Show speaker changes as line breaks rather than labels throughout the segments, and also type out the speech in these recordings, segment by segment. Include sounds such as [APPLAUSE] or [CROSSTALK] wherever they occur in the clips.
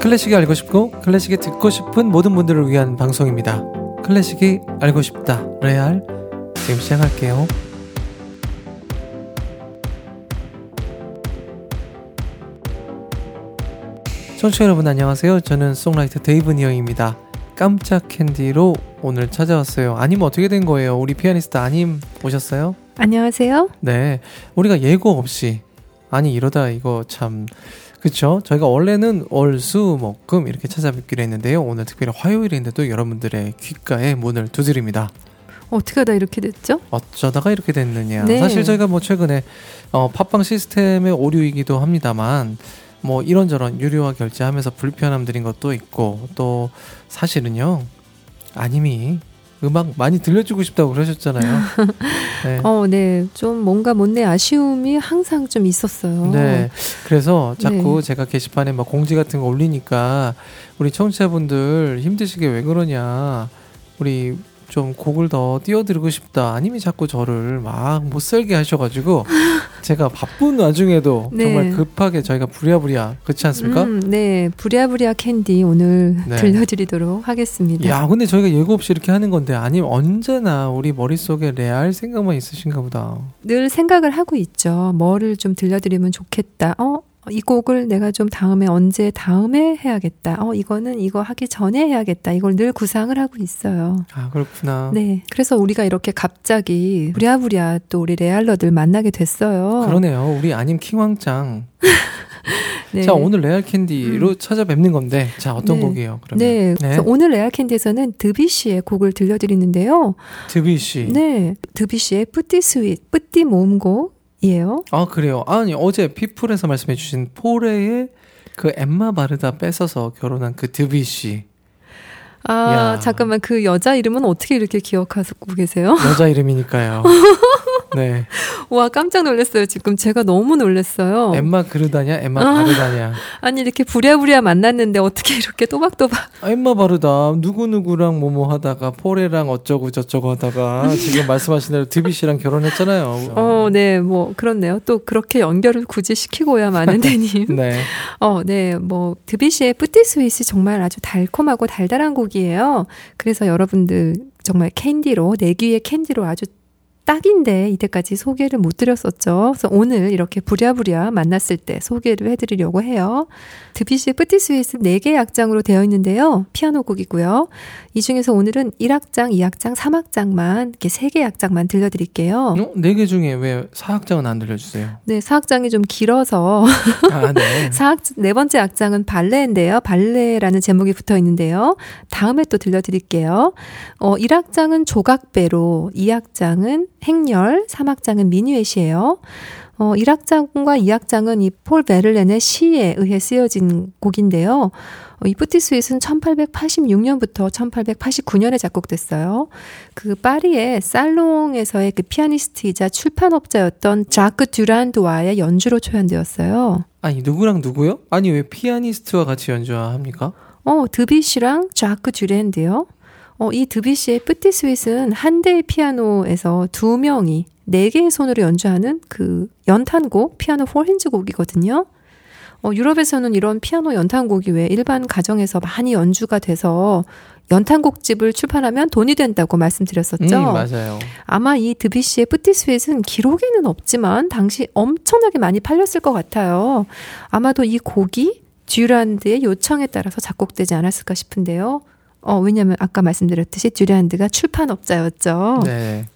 클래식이 알고 싶고 클래식이 듣고 싶은 모든 분들을 위한 방송입니다. 클래식이 알고 싶다. 레알 지금 시작할게요. 청취자 여러분 안녕하세요. 저는 songwriter 데이브 니영입니다. 깜짝 캔디로 오늘 찾아왔어요. 아님 어떻게 된 거예요? 우리 피아니스트 아님 오셨어요?
안녕하세요.
네. 우리가 예고 없이 아니 이러다 이거 참 그쵸 저희가 원래는 월수목금 이렇게 찾아뵙기로 했는데요 오늘 특별히 화요일인데도 여러분들의 귓가에 문을 두드립니다
어떻게 하다 이렇게 됐죠?
어쩌다가 이렇게 됐느냐
네.
사실 저희가 뭐 최근에 어, 팟빵 시스템의 오류이기도 합니다만 뭐 이런저런 유료화 결제하면서 불편함들인 것도 있고 또 사실은요 아님이 음악 많이 들려주고 싶다고 그러셨잖아요 [LAUGHS] 네.
어, 네. 좀 뭔가 못내 아쉬움이 항상 좀 있었어요.
네. 그래서 자꾸
네.
제가 게시판에 막 공지 같은 거 올리니까 우리 청취자분들 힘드시게 왜 그러냐. 우리 좀 곡을 더 띄워드리고 싶다. 아니면 자꾸 저를 막 못 살게 하셔가지고 [LAUGHS] 제가 바쁜 와중에도
네.
정말 급하게 저희가 부랴부랴 그렇지 않습니까?
음, 네. 부랴부랴 캔디 오늘
네.
들려드리도록 하겠습니다.
야, 근데 저희가 예고 없이 이렇게 하는 건데 아니면 언제나 우리 머릿속에 레알 생각만 있으신가 보다.
늘 생각을 하고 있죠. 뭐를 좀 들려드리면 좋겠다. 어? 이 곡을 내가 좀 다음에 언제 다음에 해야겠다. 어, 이거는 이거 하기 전에 해야겠다. 이걸 늘 구상을 하고 있어요.
아, 그렇구나.
네. 그래서 우리가 이렇게 갑자기 부랴부랴 또 우리 레알러들 만나게 됐어요.
그러네요. 우리 아님 킹왕짱 [LAUGHS]
네.
자 오늘 레알 캔디로 찾아뵙는 건데 자 어떤
네.
곡이에요 그러면
네. 그래서 오늘 레알 캔디에서는 드뷔시의 곡을 들려드리는데요.
드뷔시.
네. 드뷔시의 Petite Suite, Petite 모음곡 이에요.
아 그래요. 아니 어제 피플에서 말씀해주신 포레의 그 엠마 바르닥 뺏어서 결혼한 그 드뷔시
아,
야.
잠깐만. 그 여자 이름은 어떻게 이렇게 기억하고 계세요?
여자 이름이니까요. [LAUGHS] 네. [LAUGHS]
와, 깜짝 놀랐어요. 지금 제가 너무 놀랐어요.
엠마 그르다냐 엠마
아.
바르다냐. [LAUGHS]
아니, 이렇게 부랴부랴 만났는데 어떻게 이렇게 또박또박.
아, 엠마 바르다 누구 누구랑 뭐뭐 하다가 포레랑 어쩌고 저쩌고 하다가 지금 말씀하신 대로 드뷔시랑 결혼했잖아요. [LAUGHS]
어, 네, 뭐, 그렇네요. 또 그렇게 연결을 굳이 시키고야 마는데, 님.
네.
어, 네, 뭐, 드뷔시의 Petite Suite이 정말 아주 달콤하고 달달한 곡이에요. 그래서 여러분들 정말 캔디로, 내귀의 캔디로 아주 딱인데 이때까지 소개를 못 드렸었죠. 그래서 오늘 이렇게 부랴부랴 만났을 때 소개를 해드리려고 해요. 드비시의 뿌띠 스윗은 4개의 악장으로 되어 있는데요. 피아노 곡이고요. 이 중에서 오늘은 1악장, 2악장, 3악장만 이렇게 3개의 악장만 들려드릴게요.
어? 네개 중에 왜 사학장은 안 들려주세요?
네, 4악장이 좀 길어서
아 네. [LAUGHS]
사악 네 번째 악장은 발레인데요. 발레라는 제목이 붙어 있는데요. 다음에 또 들려드릴게요. 어, 1악장은 조각배로, 2악장은 행렬, 3악장은 미니웨시예요. 어, 1악장과 2악장은 이 폴 베를렌의 시에 의해 쓰여진 곡인데요. 어, 이 뿌티 스윗은 1886년부터 1889년에 작곡됐어요. 그 파리의 살롱에서의 그 피아니스트이자 출판업자였던 자크 듀란드와의 연주로 초연되었어요.
아니 누구랑 누구요? 아니 왜 피아니스트와 같이 연주합니까?
어, 드뷔시랑 자크 듀란드요. 어, 이 드뷔시의 Petite Suite은 한 대의 피아노에서 두 명이 네 개의 손으로 연주하는 그 연탄곡, 피아노 four hands 곡이거든요. 어, 유럽에서는 이런 피아노 연탄곡이 왜 일반 가정에서 많이 연주가 돼서 연탄곡집을 출판하면 돈이 된다고 말씀드렸었죠.
음, 맞아요.
아마 이 드뷔시의 Petite Suite은 기록에는 없지만 당시 엄청나게 많이 팔렸을 것 같아요. 아마도 이 곡이 듀란드의 요청에 따라서 작곡되지 않았을까 싶은데요. 어, 왜냐면 아까 말씀드렸듯이 듀란드가 출판업자였죠.
네.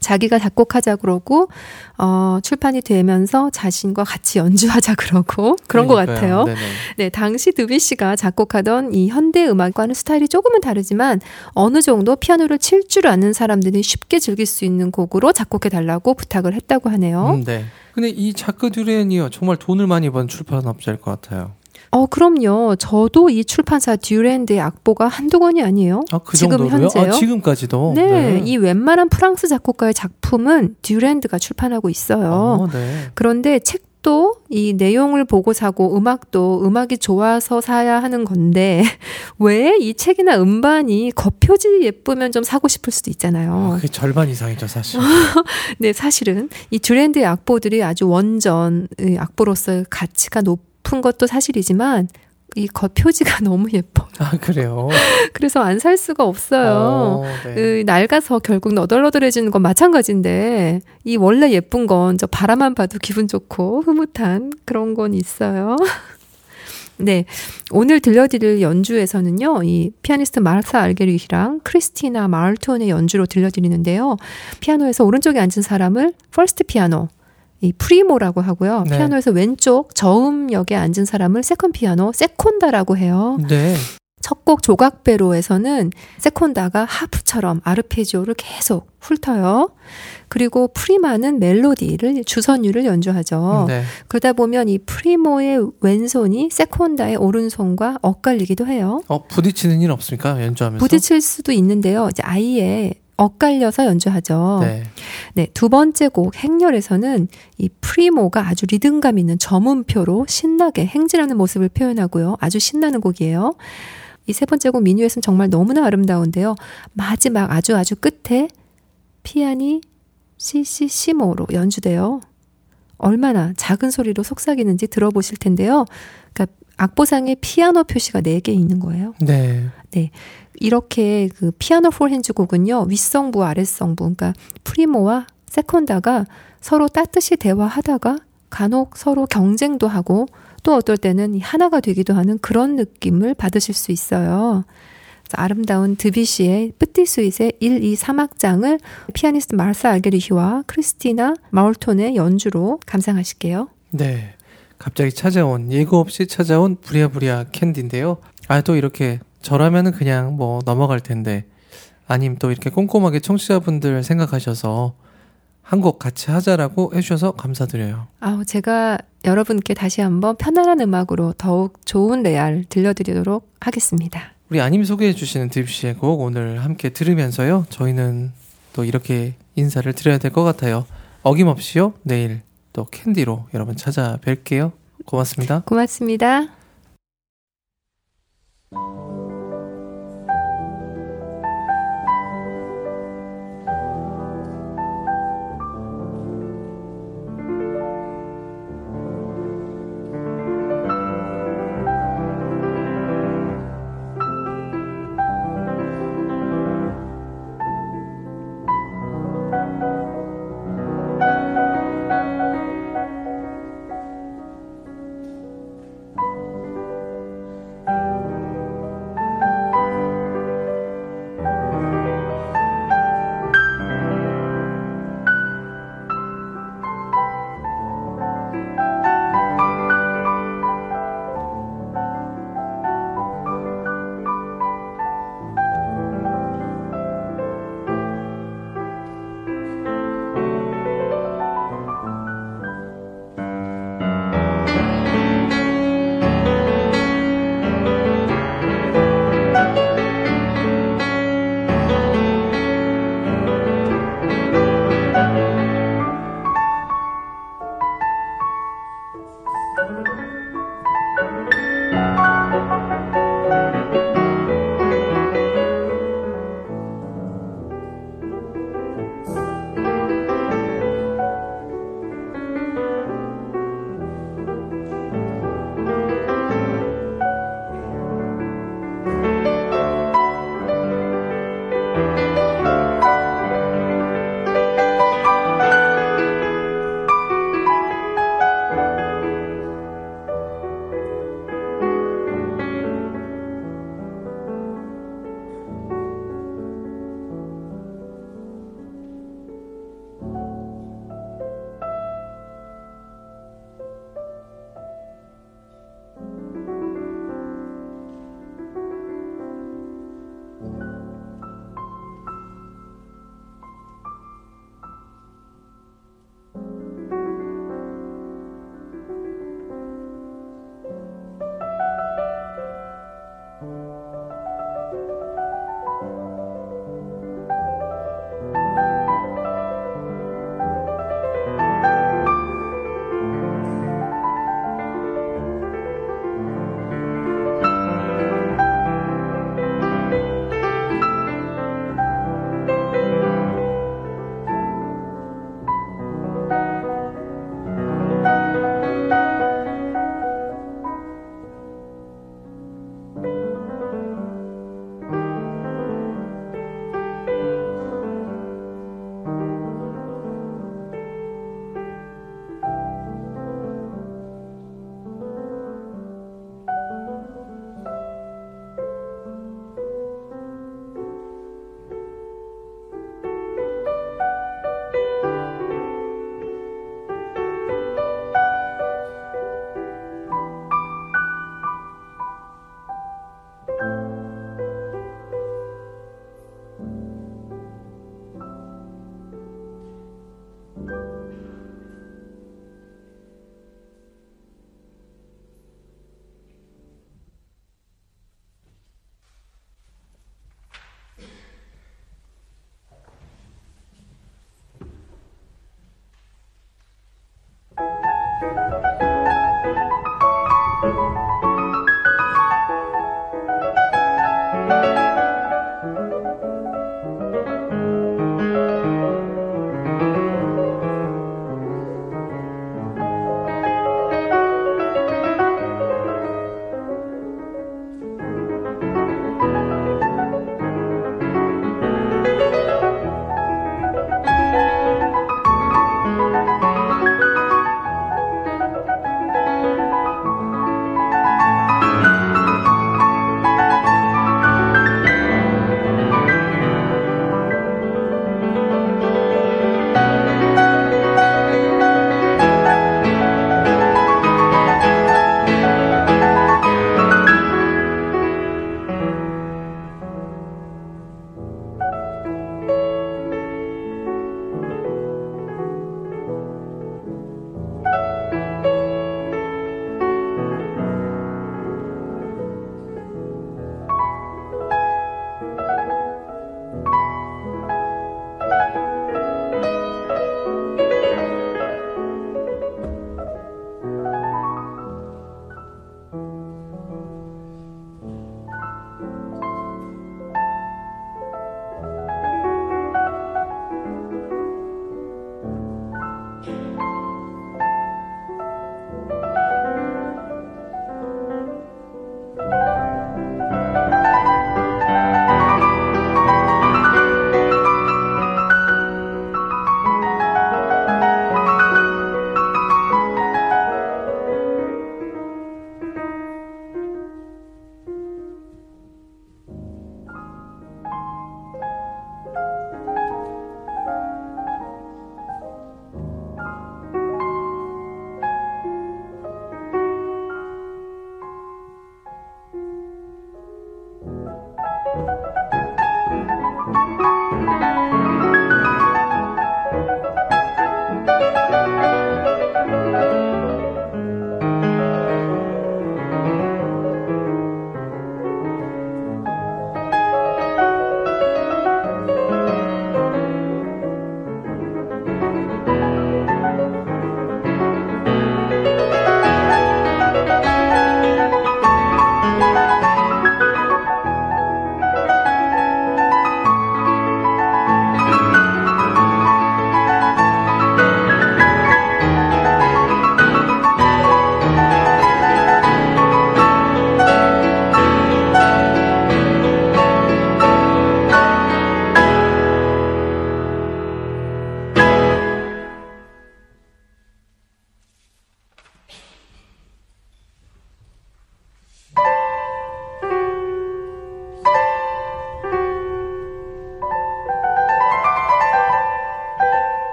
자기가 작곡하자 그러고 어, 출판이 되면서 자신과 같이 연주하자 그러고 [LAUGHS] 그런 것
그러니까요.
같아요.
네네.
네, 당시 드비시가 작곡하던 이 현대 음악과는 스타일이 조금은 다르지만 어느 정도 피아노를 칠 줄 아는 사람들이 쉽게 즐길 수 있는 곡으로 작곡해 달라고 부탁을 했다고 하네요.
음, 네. 근데 이 자크 듀렌이요 정말 돈을 많이 번 출판업자일 것 같아요.
어, 그럼요. 저도 이 출판사 듀랜드의 악보가 한두 권이 아니에요.
아, 그
지금
정도로요?
현재요?
아, 지금까지도.
네, 이 웬만한 프랑스 작곡가의 작품은 듀랜드가 출판하고 있어요.
어, 네.
그런데 책도 이 내용을 보고 사고 음악도 음악이 좋아서 사야 하는 건데 [LAUGHS] 왜 이 책이나 음반이 겉표지 예쁘면 좀 사고 싶을 수도
아,
있잖아요.
그게 절반 이상이죠 사실. [LAUGHS]
네, 사실은 이 듀랜드의 악보들이 아주 원전 의 악보로서의 가치가 높 은 것도 사실이지만 이 겉표지가 [LAUGHS] 너무 예뻐요.
아, 그래요?
그래서 안 살 수가 없어요.
어, 네.
그 낡아서 결국 너덜너덜해지는 건 마찬가지인데 이 원래 예쁜 건 저 바라만 봐도 기분 좋고 흐뭇한 그런 건 있어요. [LAUGHS] 네. 오늘 들려드릴 연주에서는요, 이 피아니스트 마르사 알게리히랑 크리스티나 마르톤의 연주로 들려드리는데요. 피아노에서 오른쪽에 앉은 사람을 first 피아노, 이 primo라고 하고요.
네.
피아노에서 왼쪽 저음역에 앉은 사람을 second 피아노, seconda라고 해요.
네.
첫곡 조각배로에서는 seconda가 하프처럼 아르페지오를 계속 훑어요. 그리고 prima는 멜로디를 주선율을 연주하죠.
네.
그러다 보면 이 primo의 왼손이 seconda의 오른손과 엇갈리기도 해요.
어, 부딪히는 일 없습니까? 연주하면서?
부딪힐 수도 있는데요. 이제 아예 엇갈려서 연주하죠.
네.
네, 두 번째 곡 행렬에서는 이 프리모가 아주 리듬감 있는 저음표로 신나게 행진하는 모습을 표현하고요. 아주 신나는 곡이에요. 이 세 번째 곡 미뉴엣은 정말 너무나 아름다운데요. 마지막 아주 아주 끝에 피아니 시시시모로 연주돼요. 얼마나 작은 소리로 속삭이는지 들어보실 텐데요. 그러니까 악보상에 피아노 표시가 4개 있는 거예요.
네.
이렇게 그 피아노 four hands 곡은요 윗성부 아랫성부 그러니까 primo와 seconda가 서로 따뜻이 대화하다가 간혹 서로 경쟁도 하고 또 어떨 때는 이 하나가 되기도 하는 그런 느낌을 받으실 수 있어요. 아름다운 드뷔시의 Petite Suite의 1, 2, 3악장을 피아니스트 마르사 알게리히와 크리스티나 마울톤의 연주로 감상하실게요.
네. 갑자기 찾아온 예고 없이 찾아온 부랴부랴 캔디인데요. 아 또 이렇게 저라면은 그냥 뭐 넘어갈 텐데 아님 또 이렇게 꼼꼼하게 청취자분들 생각하셔서 한 곡 같이 하자라고 해주셔서 감사드려요.
아우, 제가 여러분께 다시 한번 편안한 음악으로 더욱 좋은 레알 들려드리도록 하겠습니다.
우리 아님 소개해 주시는 딥시의 곡 오늘 함께 들으면서요. 저희는 또 이렇게 인사를 드려야 될 것 같아요. 어김없이요. 내일 또 캔디로 여러분 찾아뵐게요. 고맙습니다.
고맙습니다.